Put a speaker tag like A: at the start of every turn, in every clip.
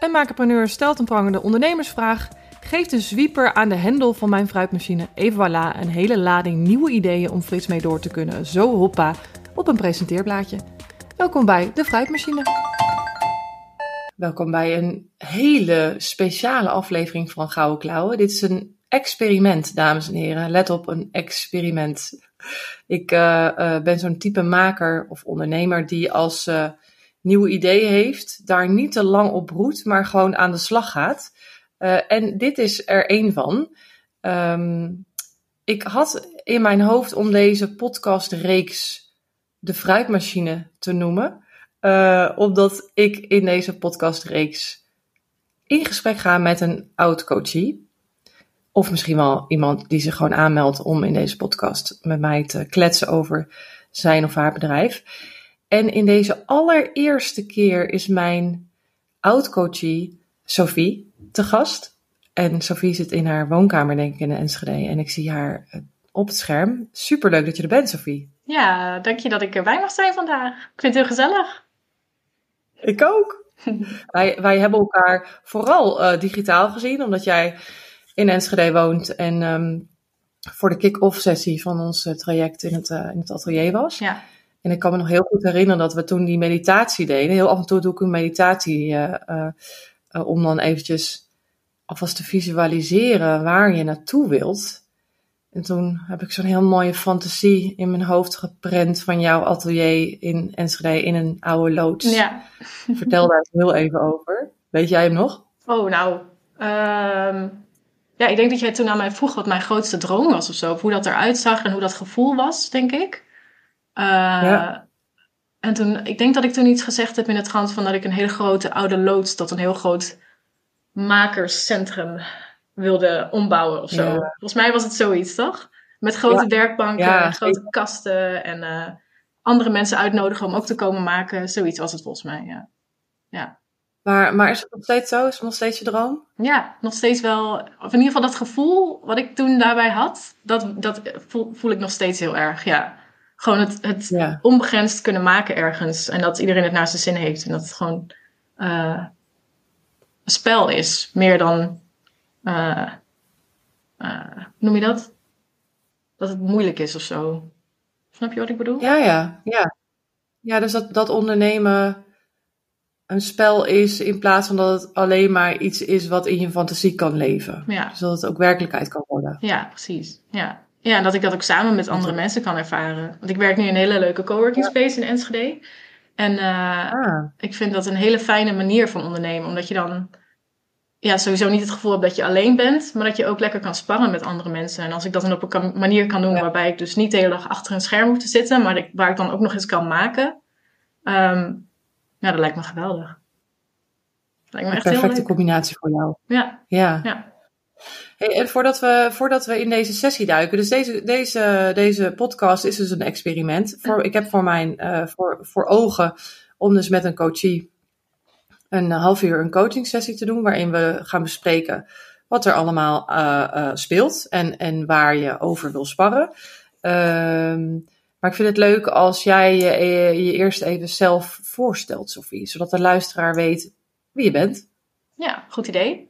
A: en makerpreneur stelt een prangende ondernemersvraag, geeft de zwieper aan de hendel van mijn fruitmachine even voilà een hele lading nieuwe ideeën om frits mee door te kunnen. Zo hoppa, op een presenteerblaadje. Welkom bij de fruitmachine. Welkom bij een hele speciale aflevering van Gouden Klauwen. Dit is een experiment, dames en heren. Let op, een experiment. Ik uh, uh, ben zo'n type maker of ondernemer die als uh, nieuwe ideeën heeft, daar niet te lang op broedt, maar gewoon aan de slag gaat. en dit is er één van. Um, ik had in mijn hoofd om deze podcastreeks de fruitmachine te noemen. Uh, omdat ik in deze podcastreeks in gesprek ga met een oud coachie. Of misschien wel iemand die zich gewoon aanmeldt om in deze podcast met mij te kletsen over zijn of haar bedrijf. En in deze allereerste keer is mijn oud coachie Sophie te gast. En Sophie zit in haar woonkamer, denk ik, in de Enschede. En ik zie haar op het scherm. Superleuk dat je er bent, Sophie.
B: Ja, dank je dat ik erbij mag zijn vandaag. Ik vind het heel gezellig.
A: Ik ook. wij, wij hebben elkaar vooral uh, digitaal gezien, omdat jij in Enschede woont en um, voor de kick-off sessie van ons uh, traject in het, uh, in het atelier was.
B: Ja.
A: En ik kan me nog heel goed herinneren dat we toen die meditatie deden. Heel af en toe doe ik een meditatie om dan eventjes alvast te visualiseren waar je naartoe wilt. En toen heb ik zo'n heel mooie fantasie in mijn hoofd geprent van jouw atelier in Enschede in een oude loods.
B: Ja.
A: Vertel daar heel even over. Weet jij hem nog?
B: Oh, nou. Um, ja, ik denk dat jij toen aan mij vroeg wat mijn grootste droom was of zo. Of hoe dat eruit zag en hoe dat gevoel was, denk ik. Uh, ja. En toen, ik denk dat ik toen iets gezegd heb in het trant van dat ik een hele grote oude loods tot een heel groot makerscentrum wilde ombouwen of zo. Ja. Volgens mij was het zoiets, toch? Met grote ja. werkbanken, ja, grote kasten en uh, andere mensen uitnodigen om ook te komen maken. Zoiets was het volgens mij, ja. ja.
A: Maar, maar is het nog steeds zo? Is het nog steeds je droom?
B: Ja, nog steeds wel. Of in ieder geval dat gevoel wat ik toen daarbij had, dat, dat voel, voel ik nog steeds heel erg, ja. Gewoon het, het onbegrensd kunnen maken ergens. En dat iedereen het naar zijn zin heeft. En dat het gewoon uh, een spel is. Meer dan uh, uh, noem je dat? Dat het moeilijk is of zo. Snap je wat ik bedoel?
A: Ja, ja, ja. Ja, dus dat, dat ondernemen een spel is in plaats van dat het alleen maar iets is wat in je fantasie kan leven.
B: Ja.
A: Dus dat het ook werkelijkheid kan worden.
B: Ja, precies. Ja. Ja, en dat ik dat ook samen met andere mensen kan ervaren. Want ik werk nu in een hele leuke coworking space in Enschede. En uh, ah. ik vind dat een hele fijne manier van ondernemen. Omdat je dan ja, sowieso niet het gevoel heb dat je alleen bent, maar dat je ook lekker kan sparren met andere mensen. En als ik dat dan op een manier kan doen waarbij ik dus niet de hele dag achter een scherm hoef te zitten, maar waar ik dan ook nog eens kan maken, um, ja, dat lijkt me geweldig.
A: Dat lijkt me echt een perfecte combinatie voor jou.
B: Ja.
A: Ja.
B: ja.
A: Hey, en voordat we, voordat we in deze sessie duiken, dus deze, deze, deze podcast is dus een experiment. Voor, ik heb voor mijn uh, voor, voor ogen om dus met een coachie een half uur een coaching sessie te doen, waarin we gaan bespreken wat er allemaal uh, uh, speelt en, en waar je over wil sparren. Um, maar ik vind het leuk als jij je, je eerst even zelf voorstelt, Sophie, zodat de luisteraar weet wie je bent.
B: Ja, goed idee.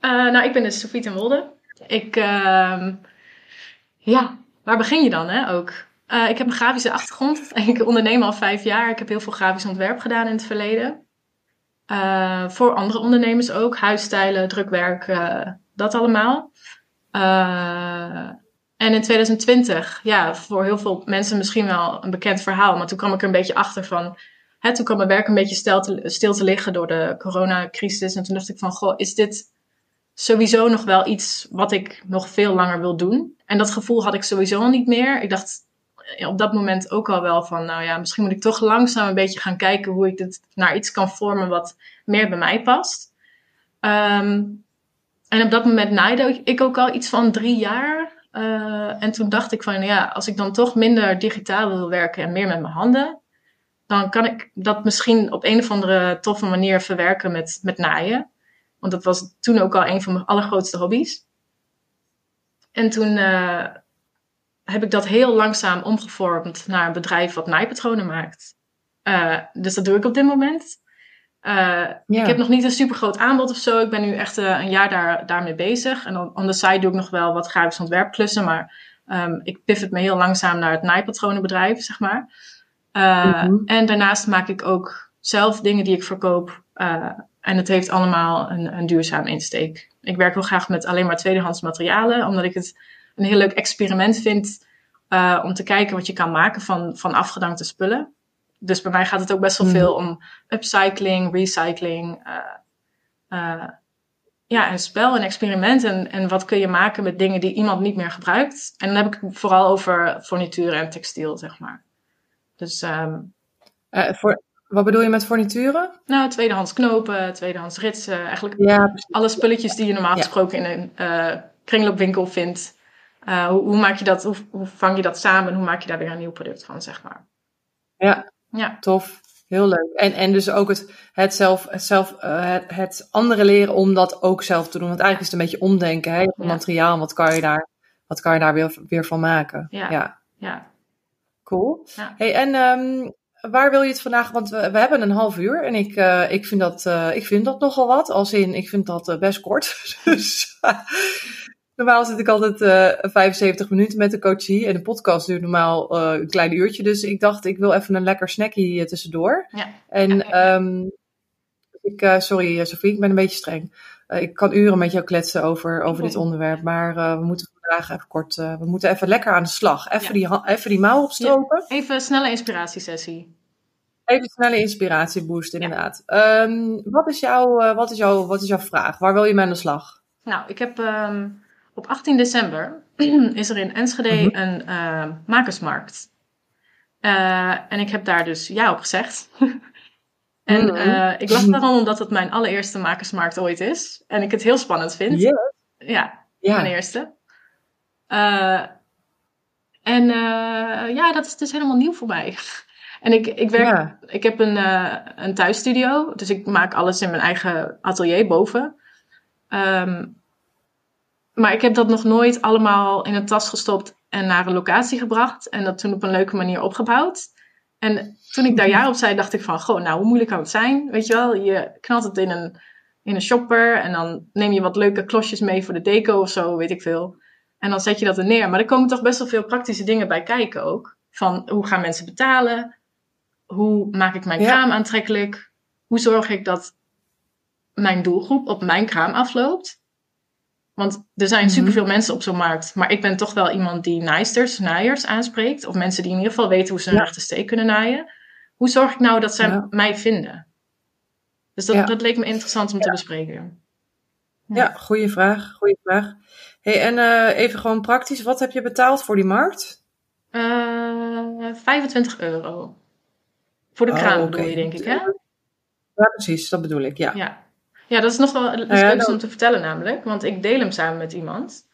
B: Uh, nou, ik ben dus Sophie ten Wolde. Ik, uh, ja, waar begin je dan, hè, ook? Uh, ik heb een grafische achtergrond. Ik onderneem al vijf jaar. Ik heb heel veel grafisch ontwerp gedaan in het verleden. Uh, voor andere ondernemers ook. Huisstijlen, drukwerk, dat allemaal. En in 2020, ja, voor heel veel mensen misschien wel een bekend verhaal. Maar toen kwam ik er een beetje achter van... Hè, toen kwam mijn werk een beetje stil te, stil te liggen door de coronacrisis. En toen dacht ik van, goh, is dit sowieso nog wel iets wat ik nog veel langer wil doen? En dat gevoel had ik sowieso al niet meer. Ik dacht, op dat moment ook al wel van, nou ja, misschien moet ik toch langzaam een beetje gaan kijken hoe ik dit naar iets kan vormen wat meer bij mij past. Um, en op dat moment naaide ik ook al iets van drie jaar. Uh, en toen dacht ik van, ja, als ik dan toch minder digitaal wil werken en meer met mijn handen, dan kan ik dat misschien op een of andere toffe manier verwerken met, met naaien. Want dat was toen ook al een van mijn allergrootste hobby's. En toen uh, heb ik dat heel langzaam omgevormd naar een bedrijf wat naaipatronen maakt. Uh, dus dat doe ik op dit moment. Eh,
A: Ja.
B: Ik heb nog niet een super groot aanbod of zo. Ik ben nu echt eh, een jaar daar, daarmee bezig. En on, on the side doe ik nog wel wat grafisch ontwerpklussen. Maar ehm, ik pivot me heel langzaam naar het naaipatronenbedrijf, zeg maar. Eh,
A: Mhm.
B: En daarnaast maak ik ook zelf dingen die ik verkoop. En het heeft allemaal een, een duurzaam insteek. Ik werk heel graag met alleen maar tweedehands materialen. Omdat ik het een heel leuk experiment vind. eh, om te kijken wat je kan maken van, van afgedankte spullen. Dus bij mij gaat het ook best wel
A: Mhm.
B: veel om upcycling, recycling. eh, eh, ja, een spel, een experiment. En, en wat kun je maken met dingen die iemand niet meer gebruikt. En dan heb ik het vooral over furnituur en textiel, zeg maar. Dus ehm,
A: Eh, voor, wat bedoel je met fornituren?
B: nou, tweedehands knopen, tweedehands ritsen. Eigenlijk
A: Ja,
B: alle spulletjes die je normaal
A: Ja.
B: gesproken in een eh, kringloopwinkel vindt. Eh, hoe, hoe maak je dat, hoe, hoe vang je dat samen en hoe maak je daar weer een nieuw product van, zeg maar.
A: Ja.
B: Ja,
A: Tof. Heel leuk. En, en dus ook het, het, zelf, het, zelf, eh, het, het andere leren om dat ook zelf te doen. Want eigenlijk is het een beetje omdenken. Hè? Je
B: Ja.
A: materiaal, wat kan je daar, wat kan je daar weer, weer van maken?
B: Ja.
A: ja.
B: ja.
A: Cool. Hey, en ehm, waar wil je het vandaag? Want we, we hebben een half uur en ik, eh, ik, vind dat, eh, ik vind dat nogal wat. Als in, ik vind dat eh, best kort. dus normaal zit ik altijd eh 75 minuten met de coachie. En de podcast duurt normaal een klein uurtje. Dus ik dacht, ik wil even een lekker snackie tussendoor.
B: Ja.
A: En
B: Ja,
A: ehm, ik, eh, sorry Sophie, ik ben een beetje streng. Ik kan uren met jou kletsen over, over dit onderwerp. Maar we moeten vandaag even kort, we moeten even lekker aan de slag. Even,
B: Ja.
A: die, even die mouw opstropen.
B: Even een snelle inspiratiesessie.
A: Even een snelle inspiratieboost, inderdaad. Ehm, wat, is jouw, eh, wat, is jouw, wat is jouw vraag? Waar wil je mee aan de slag?
B: Nou, ik heb ehm, op 18 december is er in Enschede
A: Mhm.
B: een ehm, makersmarkt. Eh, en ik heb daar dus ja op gezegd. en
A: Mhm.
B: eh, ik lach daarom omdat het mijn allereerste makersmarkt ooit is. En ik het heel spannend vind. Ja,
A: Ja.
B: mijn eerste. En ja, dat is dus helemaal nieuw voor mij. En ik, ik werk
A: Ja.
B: ik heb een, eh, een thuisstudio, dus ik maak alles in mijn eigen atelier boven. Ehm, maar ik heb dat nog nooit allemaal in een tas gestopt en naar een locatie gebracht. En dat toen op een leuke manier opgebouwd. En toen ik daar ja op zei, dacht ik van, goh, nou, hoe moeilijk kan het zijn? Weet je wel, je knalt het in een, in een shopper en dan neem je wat leuke klosjes mee voor de deco of zo, weet ik veel. En dan zet je dat er neer. Maar er komen toch best wel veel praktische dingen bij kijken ook. Van, hoe gaan mensen betalen? Hoe maak ik mijn
A: Ja.
B: kraam aantrekkelijk? Hoe zorg ik dat mijn doelgroep op mijn kraam afloopt? Want er zijn
A: Mhm.
B: superveel mensen op zo'n markt. Maar ik ben toch wel iemand die naaisters, naaiers aanspreekt. Of mensen die in ieder geval weten hoe ze een
A: Ja.
B: rechte steek kunnen naaien. Hoe zorg ik nou dat zij
A: Ja.
B: mij vinden? Dus dat, leek me interessant om te bespreken.
A: Ja, goede vraag. Goede vraag. Hey, en eh, even gewoon praktisch, wat heb je betaald voor die markt?
B: Eh 25 euro. Voor de
A: Oh,
B: kraam
A: oké.
B: bedoel je, denk ik, hè?
A: Ja, precies, dat bedoel ik, ja.
B: Ja. ja, dat is nog wel iets
A: Nou ja,
B: leuks
A: dan-
B: om te vertellen namelijk. Want ik deel hem samen met iemand.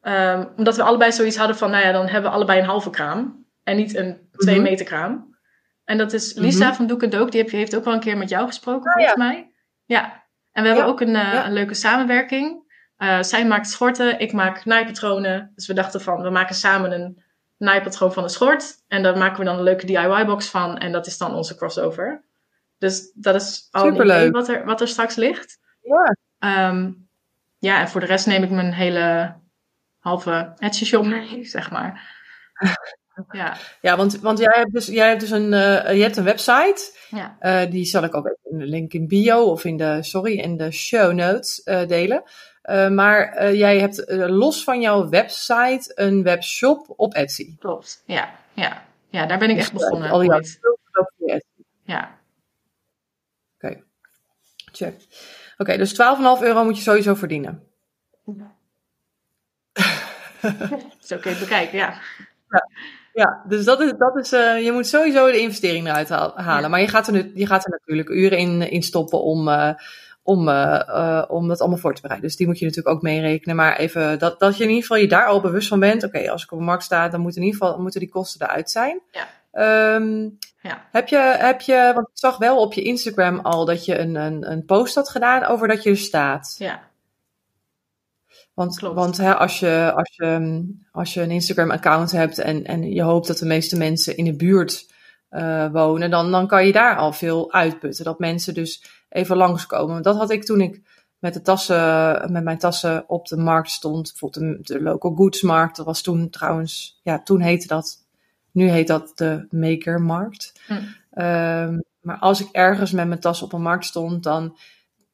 B: Ehm, omdat we allebei zoiets hadden van, nou ja, dan hebben we allebei een halve kraam. En niet een twee
A: Mhm.
B: meter kraam. En dat is Lisa
A: Mhm.
B: van Doek en Dook. Die heeft ook wel een keer met jou gesproken,
A: Ah,
B: volgens mij. Ja. En we hebben
A: Ja.
B: ook een, eh,
A: Ja.
B: een leuke samenwerking. Eh, zij maakt schorten, ik maak naaipatronen. Dus we dachten van, we maken samen een naaipatroon van een schort. En daar maken we dan een leuke DIY-box van. En dat is dan onze crossover. Dus dat is al een
A: Superleuk.
B: idee wat er, wat er straks ligt.
A: Ja.
B: Ehm, ja, en voor de rest neem ik mijn hele halve Etsy shop mee, zeg maar. Ja,
A: Ja, want, want jij hebt dus, jij hebt dus een, eh, je hebt een website.
B: ja.
A: Eh, die zal ik ook even in de link in bio of in de, sorry, in de show notes eh, delen. Eh, maar eh, jij hebt eh, los van jouw website een webshop op Etsy.
B: klopt. Ja, ja. Ja, daar ben ik echt
A: Dus,
B: begonnen.
A: Al jouw Etsy.
B: Ja,
A: Check. Oké, dus 12,5 euro moet je sowieso verdienen.
B: zo kun je het bekijken, ja.
A: Ja, dus dat is, dat is je moet sowieso de investering eruit halen.
B: Ja.
A: Maar je gaat, er nu, je gaat er natuurlijk uren in, in stoppen om, om, eh, eh, om dat allemaal voor te bereiden. Dus die moet je natuurlijk ook meerekenen. Maar even dat, dat je in ieder geval je daar al bewust van bent. Oké, als ik op een markt sta, dan moeten in ieder geval moeten die kosten eruit zijn.
B: Ja.
A: Ehm,
B: Ja.
A: Heb, je, heb je, want ik zag wel op je Instagram al dat je een, een, een post had gedaan over dat je er staat.
B: Ja,
A: Want,
B: Klopt.
A: want hè, als, je, als, je, als je een Instagram-account hebt en, en je hoopt dat de meeste mensen in de buurt uh, wonen, dan, dan kan je daar al veel uitputten. Dat mensen dus even langskomen. Dat had ik toen ik met de tassen, met mijn tassen op de markt stond. Bijvoorbeeld de, de local goods markt. Dat was toen trouwens, ja, toen heette dat, nu heet dat de makermarkt. Hm. Um, maar als ik ergens met mijn tas op een markt stond, dan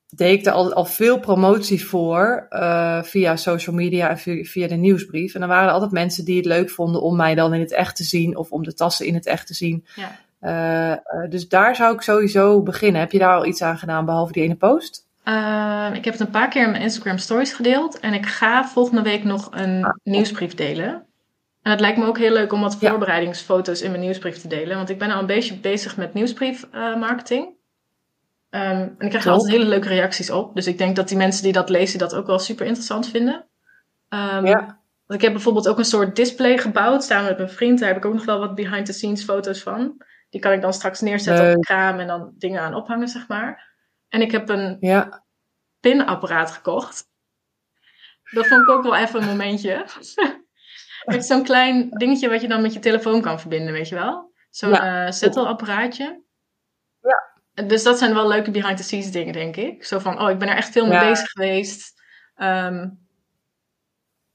A: deed ik er al, al veel promotie voor uh, via social media en via, via, de nieuwsbrief. En dan waren er altijd mensen die het leuk vonden om mij dan in het echt te zien of om de tassen in het echt te zien. Ja. Uh, dus daar zou ik sowieso beginnen. Heb je daar al iets aan gedaan behalve die ene post?
B: Uh, ik heb het een paar keer in mijn Instagram stories gedeeld. En ik ga volgende week nog een ah, nieuwsbrief delen. En het lijkt me ook heel leuk om wat voorbereidingsfoto's in mijn nieuwsbrief te delen. Want ik ben al een beetje bezig met nieuwsbriefmarketing. Uh, um, en ik krijg altijd hele leuke reacties op. Dus ik denk dat die mensen die dat lezen dat ook wel super interessant vinden. Um, ja. Ik heb bijvoorbeeld ook een soort display gebouwd samen met mijn vriend. Daar heb ik ook nog wel wat behind the scenes foto's van. Die kan ik dan straks neerzetten op de kraam en dan dingen aan ophangen, zeg maar. En ik heb een ja. pinapparaat gekocht. Dat vond ik ook wel even een momentje. Met zo'n klein dingetje wat je dan met je telefoon kan verbinden, weet je wel? Zo'n ja. uh, zettelapparaatje. Ja. Dus dat zijn wel leuke behind the scenes dingen, denk ik. Zo van, oh, ik ben er echt veel mee bezig geweest. Um,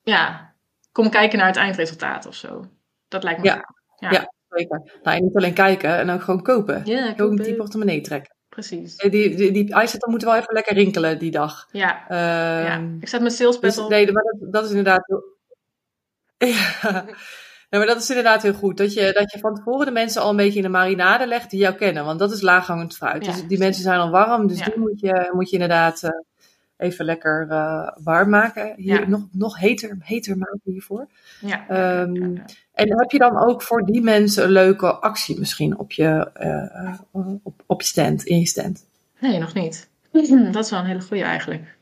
B: ja, kom kijken naar het eindresultaat of zo. Dat lijkt me
A: ja. ja. ja, zeker. Nou, en niet alleen kijken en ook gewoon kopen. Ja, Ook die portemonnee trekken.
B: Precies.
A: Die, die, die, die dan moet wel even lekker rinkelen die dag.
B: Ja. Uh, ja. Ik zet mijn sales dus, op.
A: Nee, maar dat, dat is inderdaad ja. maar dat is inderdaad heel goed. Dat je, dat je van tevoren de mensen al een beetje in de marinade legt die jou kennen. Want dat is laaghangend fruit. dus die mensen zijn al warm. Dus die moet je, moet je inderdaad uh, even lekker uh, warm maken. Hier, nog, nog heter, heter maken hiervoor. Ja. Um, en heb je dan ook voor die mensen een leuke actie misschien op je, uh, op, op je stand, in je stand?
B: Nee, nog niet. Dat is wel een hele goede eigenlijk.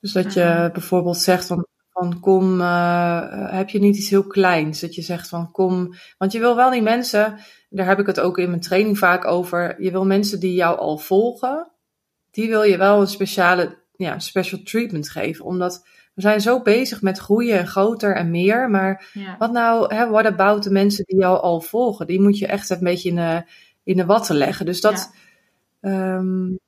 A: Dus dat je bijvoorbeeld zegt van van kom, uh, heb je niet iets heel kleins? Dat je zegt van kom, want je wil wel die mensen, daar heb ik het ook in mijn training vaak over. Je wil mensen die jou al volgen, die wil je wel een speciale, ja, special treatment geven. Omdat we zijn zo bezig met groeien en groter en meer. Maar wat nou, hè, what about de mensen die jou al volgen? Die moet je echt een beetje in de, in de watten leggen. Dus dat, ja. um,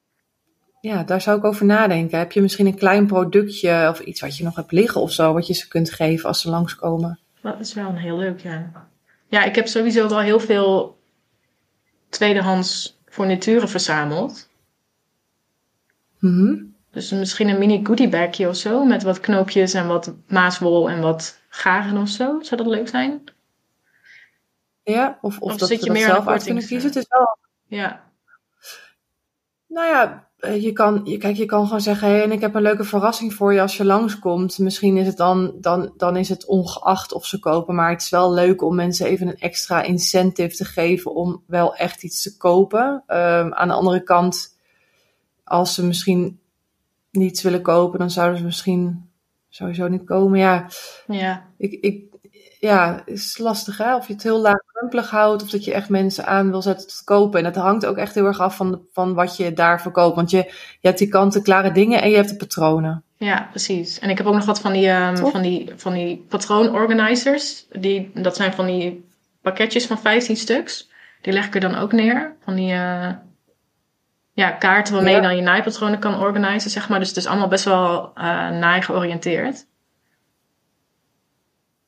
A: ja, daar zou ik over nadenken. Heb je misschien een klein productje of iets wat je nog hebt liggen of zo, wat je ze kunt geven als ze langskomen?
B: Dat is wel een heel leuk, ja. Ja, ik heb sowieso wel heel veel tweedehands furnituren verzameld.
A: Mm
B: Dus misschien een mini goodiebagje of zo, met wat knoopjes en wat maaswol en wat garen of zo. Zou dat leuk zijn?
A: Ja, of, of, dat zit je meer zelf uit kunnen kiezen. Het is wel...
B: Ja.
A: Nou ja, eh, je kan, je, kijk, je kan gewoon zeggen, hey, en ik heb een leuke verrassing voor je als je langskomt. Misschien is het dan, dan, dan is het ongeacht of ze kopen, maar het is wel leuk om mensen even een extra incentive te geven om wel echt iets te kopen. Um, aan de andere kant, als ze misschien niets willen kopen, dan zouden ze misschien sowieso niet komen. Ja,
B: ja.
A: Ik, ik, ja, is lastig hè. Of je het heel laagdrempelig houdt, of dat je echt mensen aan wil zetten tot kopen. En dat hangt ook echt heel erg af van, van wat je daar verkoopt. Want je, je hebt die kant-klare dingen en je hebt de patronen.
B: Ja, precies. En ik heb ook nog wat van die, um, van die, van die patroonorganizers. Die, dat zijn van die pakketjes van 15 stuks. Die leg ik er dan ook neer. Van die uh, ja, kaarten waarmee je dan je naaipatronen kan organiseren, zeg maar. Dus het is allemaal best wel uh, naai georiënteerd.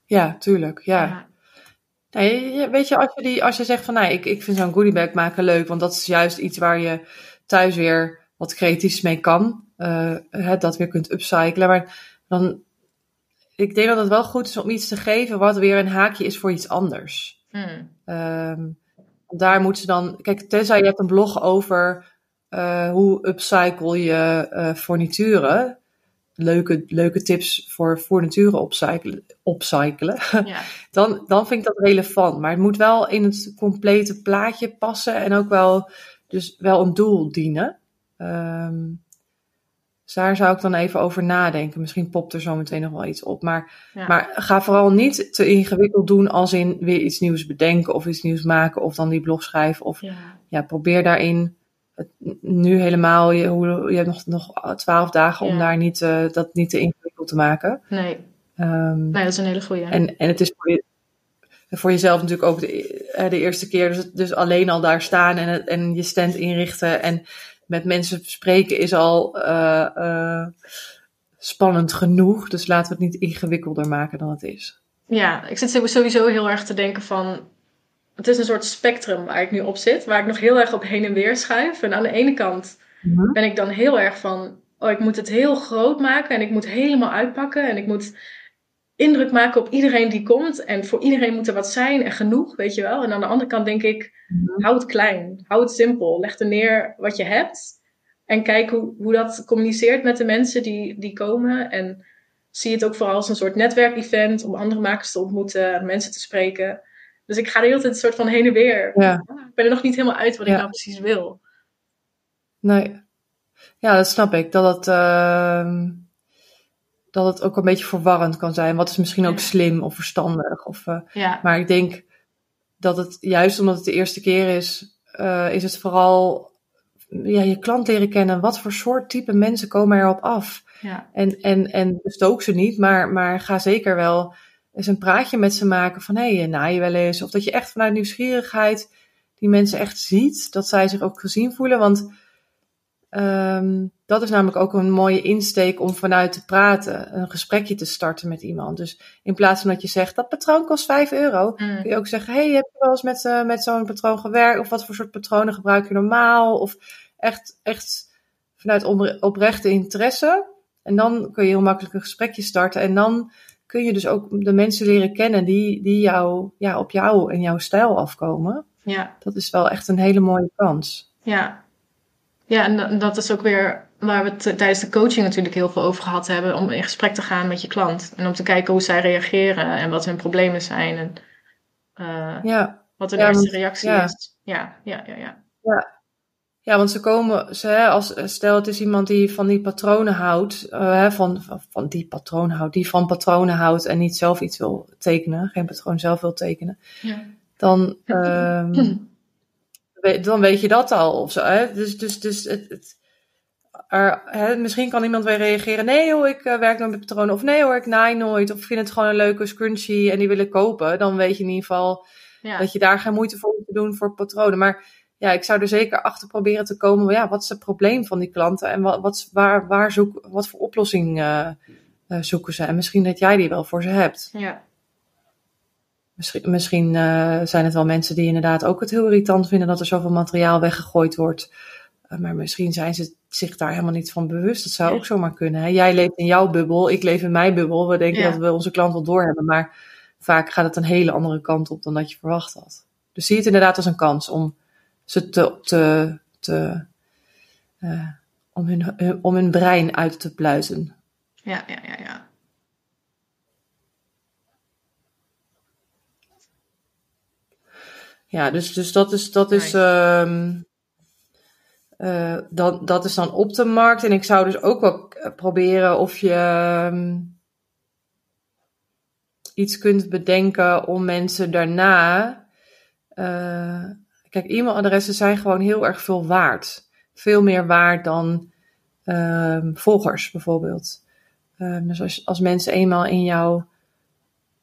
A: Ja, tuurlijk. Ja. Nee, weet je, als je, die, als je zegt van, nou, ik, ik vind zo'n goodiebag maken leuk, want dat is juist iets waar je thuis weer wat creatiefs mee kan. Uh, dat weer kunt upcyclen. Maar dan, ik denk dat het wel goed is om iets te geven wat weer een haakje is voor iets anders. Hmm. Um, daar moeten ze dan, kijk, tenzij je hebt een blog over uh, hoe upcycle je uh, fornituren leuke, leuke tips voor furnituren opcyclen, opcyclen ja. dan, dan vind ik dat relevant. Maar het moet wel in het complete plaatje passen en ook wel, dus wel een doel dienen. Um, dus daar zou ik dan even over nadenken. Misschien popt er zo meteen nog wel iets op. Maar, maar ga vooral niet te ingewikkeld doen als in weer iets nieuws bedenken of iets nieuws maken of dan die blog schrijven. Of ja, ja probeer daarin nu helemaal, je, je hebt nog, nog twaalf dagen om daar niet, uh, dat niet te ingewikkeld te maken.
B: Nee. Um, nee, dat is een hele goede.
A: En, en het, is voor je, voor jezelf natuurlijk ook de, de eerste keer. Dus, dus alleen al daar staan en, en je stand inrichten en met mensen spreken is al uh, uh, spannend genoeg. Dus laten we het niet ingewikkelder maken dan het is.
B: Ja, ik zit sowieso heel erg te denken van. Het is een soort spectrum waar ik nu op zit, waar ik nog heel erg op heen en weer schuif. En aan de ene kant mhm. ben ik dan heel erg van. Oh, ik moet het heel groot maken en ik moet helemaal uitpakken en ik moet indruk maken op iedereen die komt. En voor iedereen moet er wat zijn en genoeg, weet je wel. En aan de andere kant denk ik, mm hou het klein, hou het simpel. Leg er neer wat je hebt. En kijk hoe, hoe dat communiceert met de mensen die, die komen. En zie het ook vooral als een soort netwerkevent om andere makers te ontmoeten, mensen te spreken. Dus ik ga de hele tijd een soort van heen en weer. Ja. Ik ben er nog niet helemaal uit wat ik nou precies wil.
A: Nee. Ja, dat snap ik. Dat het, uh, dat het ook een beetje verwarrend kan zijn. Wat is misschien ook slim of verstandig. Of, uh, ja. Maar ik denk dat het juist omdat het de eerste keer is, uh, is het vooral ja, je klant leren kennen. Wat voor soort type mensen komen erop af? Ja. En, en, en bestook ze niet, maar, maar ga zeker wel eens een praatje met ze maken van hé, hey, na je wel eens. Of dat je echt vanuit nieuwsgierigheid die mensen echt ziet, dat zij zich ook gezien voelen. Want um, dat is namelijk ook een mooie insteek om vanuit te praten, een gesprekje te starten met iemand. Dus in plaats van dat je zegt, dat patroon kost 5 euro, mm. kun je ook zeggen, hey, heb je wel eens met, uh, met zo'n patroon gewerkt? Of wat voor soort patronen gebruik je normaal? Of echt, echt vanuit oprechte interesse. En dan kun je heel makkelijk een gesprekje starten. En dan kun je dus ook de mensen leren kennen die, die jou, ja, op jou en jouw stijl afkomen. Ja. Dat is wel echt een hele mooie kans.
B: Ja. Ja, en dat is ook weer waar we het tijdens de coaching natuurlijk heel veel over gehad hebben. Om in gesprek te gaan met je klant. En om te kijken hoe zij reageren en wat hun problemen zijn. En uh, ja. wat hun eerste reactie is. Ja, ja, ja, ja.
A: Ja, ja, want ze komen, ze, als, stel het is iemand die van die patronen houdt, uh, van, van die patroon houdt, die van patronen houdt en niet zelf iets wil tekenen, geen patroon zelf wil tekenen, ja. dan, um, dan weet je dat al. Of zo, hè? Dus, dus, dus het, het er, hè, misschien kan iemand weer reageren, nee hoor, ik uh, werk nooit met patronen, of nee hoor, ik naai nooit, of ik vind het gewoon een leuke scrunchie en die wil ik kopen. Dan weet je in ieder geval ja. dat je daar geen moeite voor moet doen voor patronen. Maar ja, ik zou er zeker achter proberen te komen. Ja, wat is het probleem van die klanten en wat, wat, waar, waar zoek, wat voor oplossing uh, zoeken ze? En misschien dat jij die wel voor ze hebt. Ja. Misschien, misschien uh, zijn het wel mensen die inderdaad ook het heel irritant vinden dat er zoveel materiaal weggegooid wordt. maar misschien zijn ze zich daar helemaal niet van bewust. Dat zou ook zomaar kunnen. Hè? Jij leeft in jouw bubbel, ik leef in mijn bubbel. We denken dat we onze klant wel doorhebben, maar vaak gaat het een hele andere kant op dan dat je verwacht had. Dus zie het inderdaad als een kans om ze te, te, te uh, om, hun, om hun brein uit te pluizen.
B: Ja, ja, ja, ja.
A: Ja, dus, dus dat is, dat is, um, uh, dat, dat is dan op de markt. En ik zou dus ook wel proberen of je um, iets kunt bedenken om mensen daarna uh, Kijk, e-mailadressen zijn gewoon heel erg veel waard. Veel meer waard dan um, volgers bijvoorbeeld. Um, dus als, als mensen eenmaal in jouw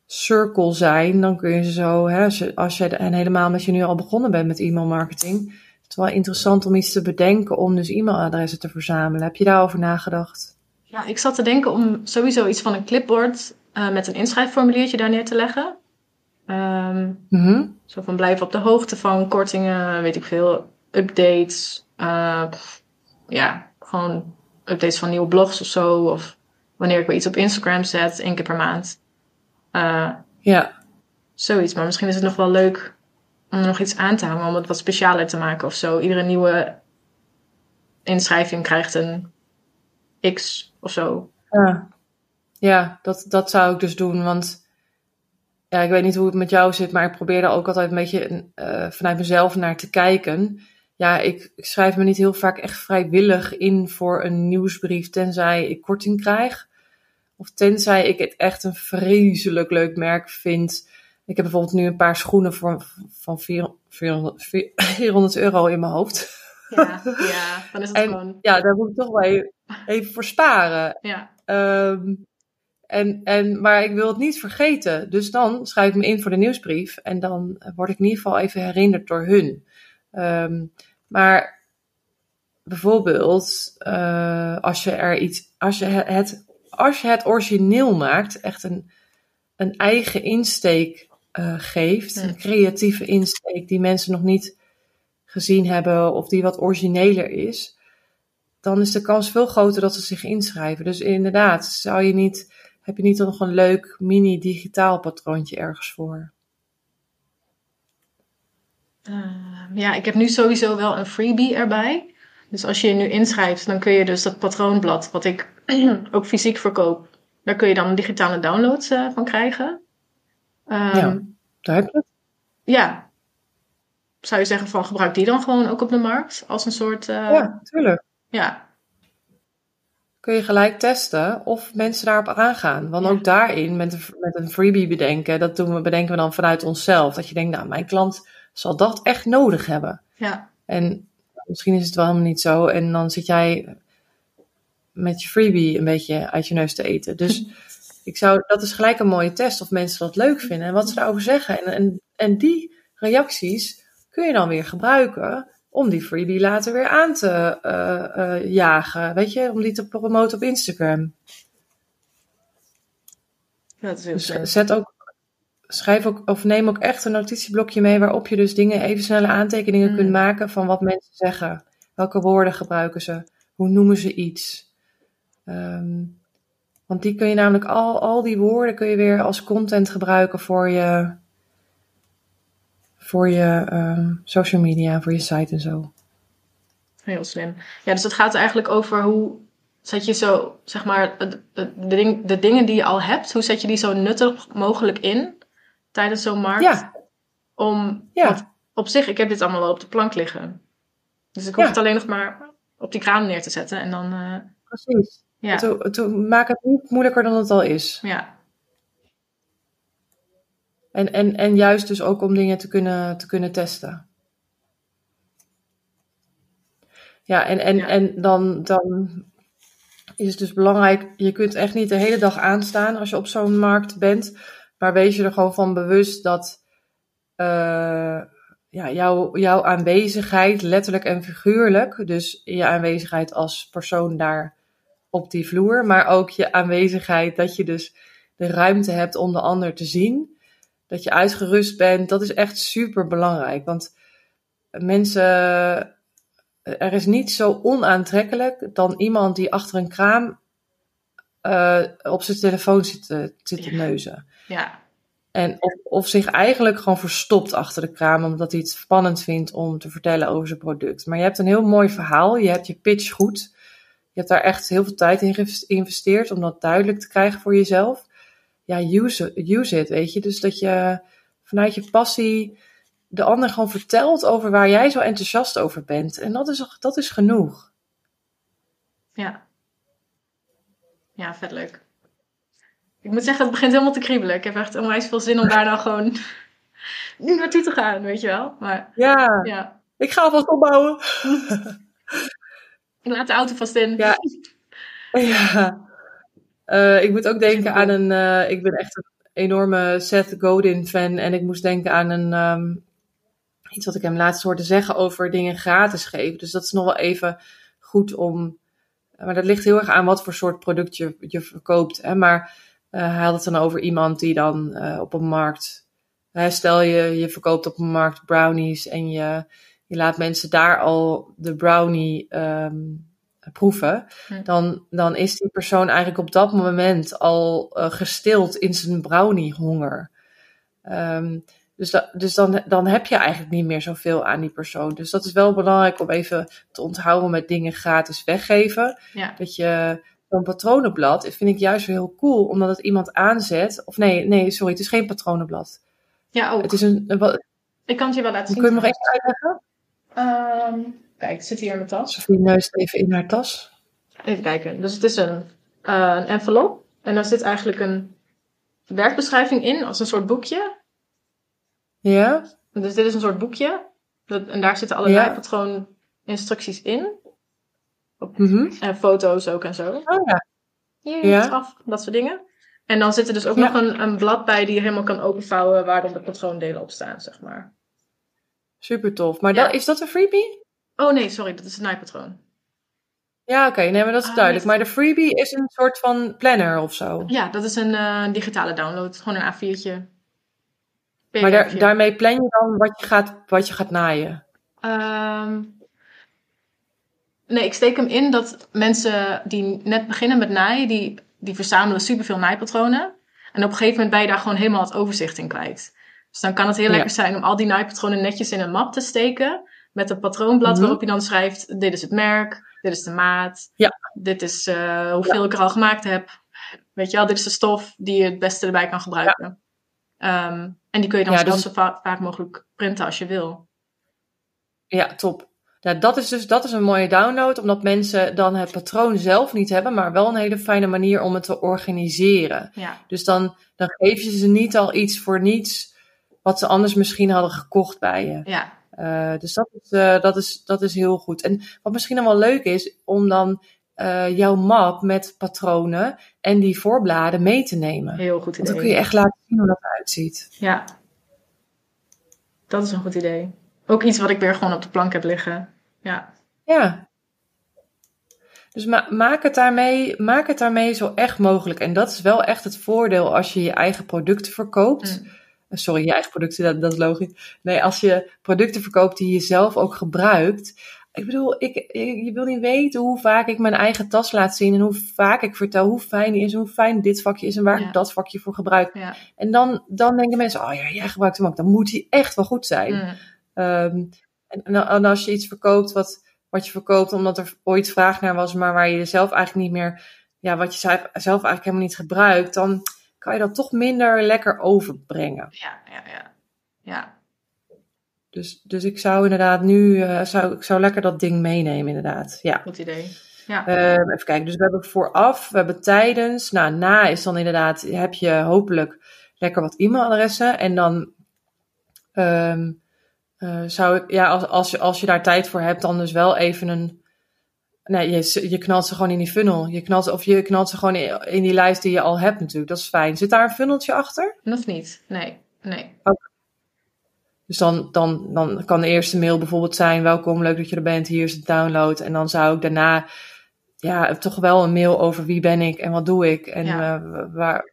A: circle zijn, dan kun je ze zo, hè, als je, en helemaal als je nu al begonnen bent met e-mailmarketing, het is wel interessant om iets te bedenken om dus e-mailadressen te verzamelen. Heb je daarover nagedacht?
B: Ja, ik zat te denken om sowieso iets van een clipboard uh, met een inschrijfformuliertje daar neer te leggen. Um, Zo van blijven op de hoogte van kortingen, weet ik veel, updates. Uh, ja, gewoon updates van nieuwe blogs of zo. Of wanneer ik weer iets op Instagram zet, één keer per maand. Uh, ja. Zoiets. Maar misschien is het nog wel leuk om er nog iets aan te hangen, om het wat specialer te maken of zo. Iedere nieuwe inschrijving krijgt een X of zo.
A: Ja, ja dat, dat zou ik dus doen, want ja, ik weet niet hoe het met jou zit, maar ik probeer er ook altijd een beetje uh, vanuit mezelf naar te kijken. Ja, ik, ik, schrijf me niet heel vaak echt vrijwillig in voor een nieuwsbrief, tenzij ik korting krijg. Of tenzij ik het echt een vreselijk leuk merk vind. Ik heb bijvoorbeeld nu een paar schoenen voor, van 400, 400 euro in mijn hoofd.
B: Ja, ja dan is het
A: en,
B: gewoon...
A: Ja, daar moet ik toch wel even, even voor sparen. Ja. Um, En, en, maar ik wil het niet vergeten. Dus dan schrijf ik me in voor de nieuwsbrief. En dan word ik in ieder geval even herinnerd door hun. Ehm, maar bijvoorbeeld, uh, als je er iets, als je het, als je het origineel maakt, echt een, een eigen insteek uh, geeft, een creatieve insteek die mensen nog niet gezien hebben of die wat origineler is, dan is de kans veel groter dat ze zich inschrijven. Dus inderdaad, zou je niet, heb je niet nog een leuk mini digitaal patroontje ergens voor?
B: Uh, ja, ik heb nu sowieso wel een freebie erbij. Dus als je je nu inschrijft, dan kun je dus dat patroonblad, wat ik ook fysiek verkoop, daar kun je dan digitale downloads uh, van krijgen.
A: Um, ja, daar heb je het.
B: Ja. Zou je zeggen van gebruik die dan gewoon ook op de markt als een soort. Uh,
A: ja, tuurlijk.
B: Ja.
A: Kun je gelijk testen of mensen daarop aangaan. Want ook daarin, met een, met een freebie bedenken, dat doen we, bedenken we dan vanuit onszelf. Dat je denkt, nou, mijn klant zal dat echt nodig hebben.
B: Ja.
A: En misschien is het wel helemaal niet zo. En dan zit jij met je freebie een beetje uit je neus te eten. Dus ik zou, dat is gelijk een mooie test of mensen dat leuk vinden en wat ze daarover zeggen. En, en, en die reacties kun je dan weer gebruiken om die freebie later weer aan te uh, uh, jagen. Weet je, om die te promoten op Instagram.
B: Dat is heel dus
A: zet ook, schrijf ook, of neem ook echt een notitieblokje mee waarop je dus dingen, even snelle aantekeningen kunt maken van wat mensen zeggen. Welke woorden gebruiken ze? Hoe noemen ze iets? Um, want die kun je namelijk al, al die woorden kun je weer als content gebruiken voor je, voor je um, social media, voor je site en zo.
B: Heel slim. Ja, dus het gaat eigenlijk over hoe zet je zo, zeg maar, de, de, ding, de dingen die je al hebt, hoe zet je die zo nuttig mogelijk in tijdens zo'n markt?
A: Ja.
B: Om, ja. op zich, ik heb dit allemaal al op de plank liggen. Dus ik hoef het alleen nog maar op die kraan neer te zetten en dan... Uh,
A: Precies. Ja. Toen, toen maak het niet moeilijker dan het al is.
B: Ja.
A: En, en, en juist dus ook om dingen te kunnen, te kunnen testen. Ja, en, en, en dan, dan is het dus belangrijk, je kunt echt niet de hele dag aanstaan als je op zo'n markt bent. Maar wees je er gewoon van bewust dat uh, ja, jouw, jouw aanwezigheid, letterlijk en figuurlijk, dus je aanwezigheid als persoon daar op die vloer, maar ook je aanwezigheid, dat je dus de ruimte hebt om de ander te zien, dat je uitgerust bent, dat is echt super belangrijk. Want mensen, er is niet zo onaantrekkelijk dan iemand die achter een kraam uh, op zijn telefoon zit, te, zit te neuzen.
B: Ja.
A: En of, of zich eigenlijk gewoon verstopt achter de kraam, omdat hij het spannend vindt om te vertellen over zijn product. Maar je hebt een heel mooi verhaal, je hebt je pitch goed. Je hebt daar echt heel veel tijd in geïnvesteerd om dat duidelijk te krijgen voor jezelf. Ja, use, use it, weet je. Dus dat je vanuit je passie de ander gewoon vertelt over waar jij zo enthousiast over bent. En dat is, dat is genoeg.
B: Ja. Ja, vet leuk. Ik moet zeggen, het begint helemaal te kriebelen. Ik heb echt onwijs veel zin om daar nou gewoon nu naartoe te gaan, weet je wel. Maar,
A: ja,
B: ja.
A: ik ga alvast opbouwen.
B: Ik laat de auto vast in.
A: Ja. ja. Uh, ik moet ook denken aan een. Uh, ik ben echt een enorme Seth Godin fan. En ik moest denken aan een. Um, iets wat ik hem laatst hoorde zeggen over dingen gratis geven. Dus dat is nog wel even goed om. Maar dat ligt heel erg aan wat voor soort product je, je verkoopt. Hè? Maar uh, hij had het dan over iemand die dan op een markt. stel je, je verkoopt op een markt brownies en je je laat mensen daar al de brownie um, proeven, hm. dan, dan is die persoon eigenlijk op dat moment al uh, gestild in zijn brownie-honger. Um, dus, da, dus dan, dan heb je eigenlijk niet meer zoveel aan die persoon. Dus dat is wel belangrijk om even te onthouden met dingen gratis weggeven.
B: Ja.
A: Dat je zo'n patronenblad, vind ik juist weer heel cool, omdat het iemand aanzet. Of nee, nee, sorry, het is geen patronenblad.
B: Ja, ook.
A: Het is een, een,
B: ik kan het je wel laten zien.
A: Kun je nog even uitleggen?
B: Um, kijk, het zit hier in mijn tas.
A: Neust even in haar tas.
B: Even kijken. Dus het is een, uh, een envelop. En daar zit eigenlijk een werkbeschrijving in, als een soort boekje.
A: Ja.
B: Dus dit is een soort boekje. Dat, en daar zitten allerlei ja. patrooninstructies in. Op,
A: mm -hmm.
B: En foto's ook en zo.
A: Oh ja.
B: Hier, ja. af, dat soort dingen. En dan zit er dus ook
A: Ja.
B: nog een, een blad bij die je helemaal kan openvouwen waar dan de patroondelen op staan, zeg maar.
A: Super tof. Maar
B: Ja.
A: dat, is dat een freebie?
B: Oh nee, sorry, dat is een naaipatroon.
A: Ja, oké. nee, maar dat is
B: Ah,
A: duidelijk. Maar de freebie is een soort van planner of zo.
B: Ja, dat is een eh, digitale download. Gewoon een A4'tje.
A: Maar daar, daarmee plan je dan wat je gaat, wat je gaat naaien.
B: Ehm, nee, ik steek hem in dat mensen die net beginnen met naaien, die, die verzamelen superveel naaipatronen. En op een gegeven moment ben je daar gewoon helemaal het overzicht in kwijt. Dus dan kan het heel
A: Ja.
B: lekker zijn om al die naaipatronen netjes in een map te steken. Met een patroonblad
A: Mhm.
B: waarop je dan schrijft, dit is het merk, dit is de maat.
A: Ja.
B: Dit is eh, hoeveel ik er al gemaakt heb. Weet je wel, dit is de stof die je het beste erbij kan gebruiken. Ehm, en die kun je dan
A: dus-
B: zo va- vaak mogelijk printen als je wil.
A: Ja, top. Ja, dat is dus dat is een mooie download, omdat mensen dan het patroon zelf niet hebben, maar wel een hele fijne manier om het te organiseren.
B: Ja,
A: Dus dan, dan geef je ze niet al iets voor niets wat ze anders misschien hadden gekocht bij je.
B: ja,
A: Eh, dus dat is, eh, dat, is, dat is heel goed. En wat misschien dan wel leuk is, om dan eh, jouw map met patronen en die voorbladen mee te nemen.
B: heel goed idee.
A: Want dan kun je echt laten zien hoe dat eruit ziet.
B: Ja, dat is een goed idee. Ook iets wat ik weer gewoon op de plank heb liggen. Ja,
A: Ja. Dus ma- maak, het daarmee, maak het daarmee zo echt mogelijk. En dat is wel echt het voordeel als je je eigen producten verkoopt.
B: Mm.
A: Sorry, je eigen producten, dat, dat is logisch. Nee, als je producten verkoopt die je zelf ook gebruikt. Ik bedoel, ik, ik- je wil niet weten hoe vaak ik mijn eigen tas laat zien. En hoe vaak ik vertel hoe fijn die is. Hoe fijn dit vakje is. En waar
B: Ja.
A: ik dat vakje voor gebruik.
B: ja.
A: En dan, dan denken mensen, oh ja, jij gebruikt hem ook. Dan moet die echt wel goed zijn.
B: Mm.
A: Ehm, en, als je iets verkoopt wat, wat je verkoopt omdat er ooit vraag naar was, maar waar je zelf eigenlijk niet meer, ja, wat je zelf, zelf eigenlijk helemaal niet gebruikt, dan kan je dat toch minder lekker overbrengen.
B: Ja, ja, ja. Ja,
A: Dus, dus ik zou inderdaad nu, eh, zou, ik zou lekker dat ding meenemen, inderdaad. Ja.
B: goed idee. Ja,
A: Ehm, even kijken, dus we hebben vooraf, we hebben tijdens, nou, na is dan inderdaad, heb je hopelijk lekker wat e-mailadressen en dan ehm, eh, zou ik, ja, als, als, je, als je daar tijd voor hebt, dan dus wel even een, nee, je, je knalt ze gewoon in die funnel. Je knalt, of je knalt ze gewoon in, in die lijst die je al hebt natuurlijk, dat is fijn. Zit daar een funneltje achter?
B: of niet? Nee, nee.
A: Dus dan, dan, dan kan de eerste mail bijvoorbeeld zijn: Welkom, leuk dat je er bent, hier is het download. En dan zou ik daarna ja, toch wel een mail over wie ben ik en wat doe ik en
B: Ja.
A: eh, waar,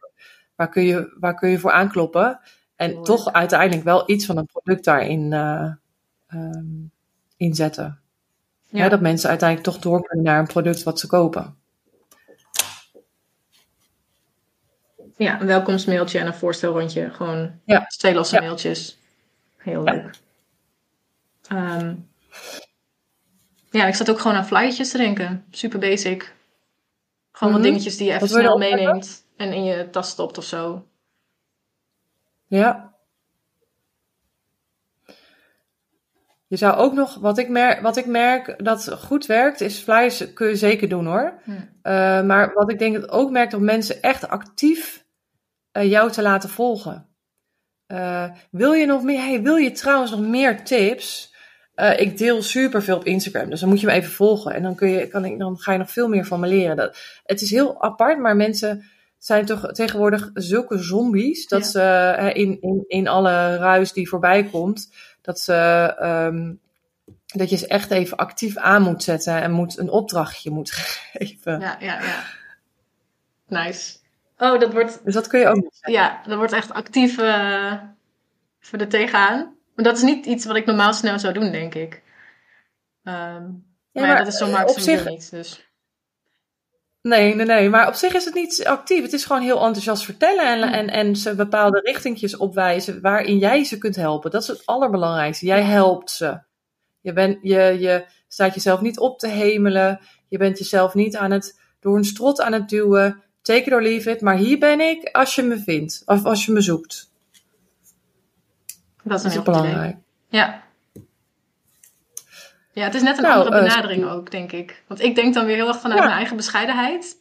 A: waar, kun je, waar kun je voor aankloppen. En
B: Mooi.
A: toch uiteindelijk wel iets van een product daarin eh ehm, inzetten.
B: Ja.
A: Hè, dat mensen uiteindelijk toch door kunnen naar een product wat ze kopen.
B: Ja, een welkomstmailtje en een voorstelrondje. Gewoon
A: Ja.
B: twee losse
A: Ja.
B: mailtjes. Heel
A: Ja.
B: leuk. Ehm, ja, ik zat ook gewoon aan flyertjes te denken. Super basic. Gewoon
A: Mhm.
B: wat dingetjes die je even snel meeneemt en in je tas stopt of zo.
A: Ja. Je zou ook nog, wat ik, merk, wat ik merk dat goed werkt, is flyers kun je zeker doen hoor.
B: Hm.
A: Eh, maar wat ik denk dat ook merkt om mensen echt actief eh, jou te laten volgen. Eh, wil je nog meer, hey, wil je trouwens nog meer tips? Ik deel super veel op Instagram, dus dan moet je me even volgen. En dan, kun je, kan ik, dan ga je nog veel meer van me leren. Dat, het is heel apart, maar mensen zijn toch tegenwoordig zulke zombies. Dat
B: Ja.
A: ze in, in, in alle ruis die voorbij komt, dat, ze, ehm, dat je ze echt even actief aan moet zetten en moet, een opdrachtje moet geven.
B: Ja, ja, ja. Nice. Oh, dat wordt,
A: Dus dat kun je ook
B: ja, dat wordt echt actief eh voor de tegenaan. Maar dat is niet iets wat ik normaal snel zou doen, denk ik. Maar, ja,
A: maar,
B: dat is zo
A: eh, op zich-
B: niet. Dus.
A: Nee, nee, nee. Maar op zich is het niet actief. Het is gewoon heel enthousiast vertellen en,
B: Mm.
A: en, en ze bepaalde richtingjes opwijzen waarin jij ze kunt helpen. Dat is het allerbelangrijkste. Jij helpt ze. Je, bent, je, je staat jezelf niet op te hemelen. Je bent jezelf niet aan het, door een strot aan het duwen. Take it or leave it. Maar hier ben ik als je me vindt. Of als je me zoekt.
B: Dat is
A: Dat
B: een
A: is
B: heel
A: belangrijk.
B: idee. Ja. Ja, het is net een
A: Nou,
B: andere
A: eh,
B: benadering ook, denk ik. Want ik denk dan weer heel erg vanuit
A: Ja.
B: mijn eigen bescheidenheid.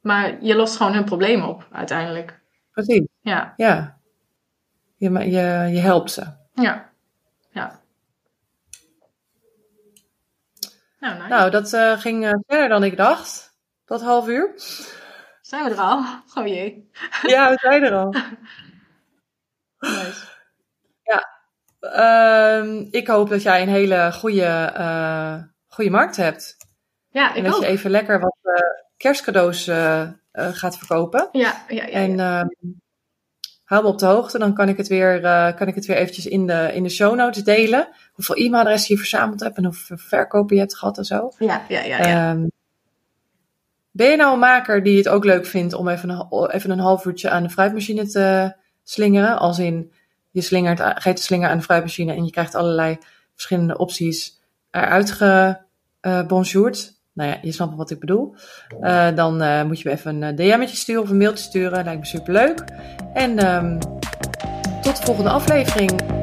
B: Maar je lost gewoon hun probleem op, uiteindelijk.
A: Precies.
B: Ja,
A: Ja. Je, je, je helpt ze.
B: ja, ja. Nou, nice.
A: Nou, dat eh, ging eh, verder dan ik dacht. Dat half uur.
B: Zijn we er al? Oh jee.
A: Ja, we zijn er al.
B: Nice.
A: Ehm, ik hoop dat jij een hele goede, eh, goede markt hebt.
B: Ja,
A: En
B: ik
A: dat
B: ook.
A: je even lekker wat eh, kerstcadeaus eh, eh, gaat verkopen.
B: Ja, ja, ja.
A: En ehm, hou me op de hoogte, dan kan ik het weer, eh, kan ik het weer eventjes in de, in de show notes delen. Hoeveel e-mailadressen je verzameld hebt en hoeveel verkopen je hebt gehad en zo.
B: ja, ja, ja, ja.
A: Ehm, ben je nou een maker die het ook leuk vindt om even een, even een half uurtje aan de fruitmachine te slingeren? Als in, je slingert, geeft de slinger aan de fruitmachine en je krijgt allerlei verschillende opties eruit gebonjourd. nou ja, je snapt wat ik bedoel. Eh, dan eh, moet je me even een DM'tje sturen of een mailtje sturen. Lijkt me super leuk. En ehm, tot de volgende aflevering.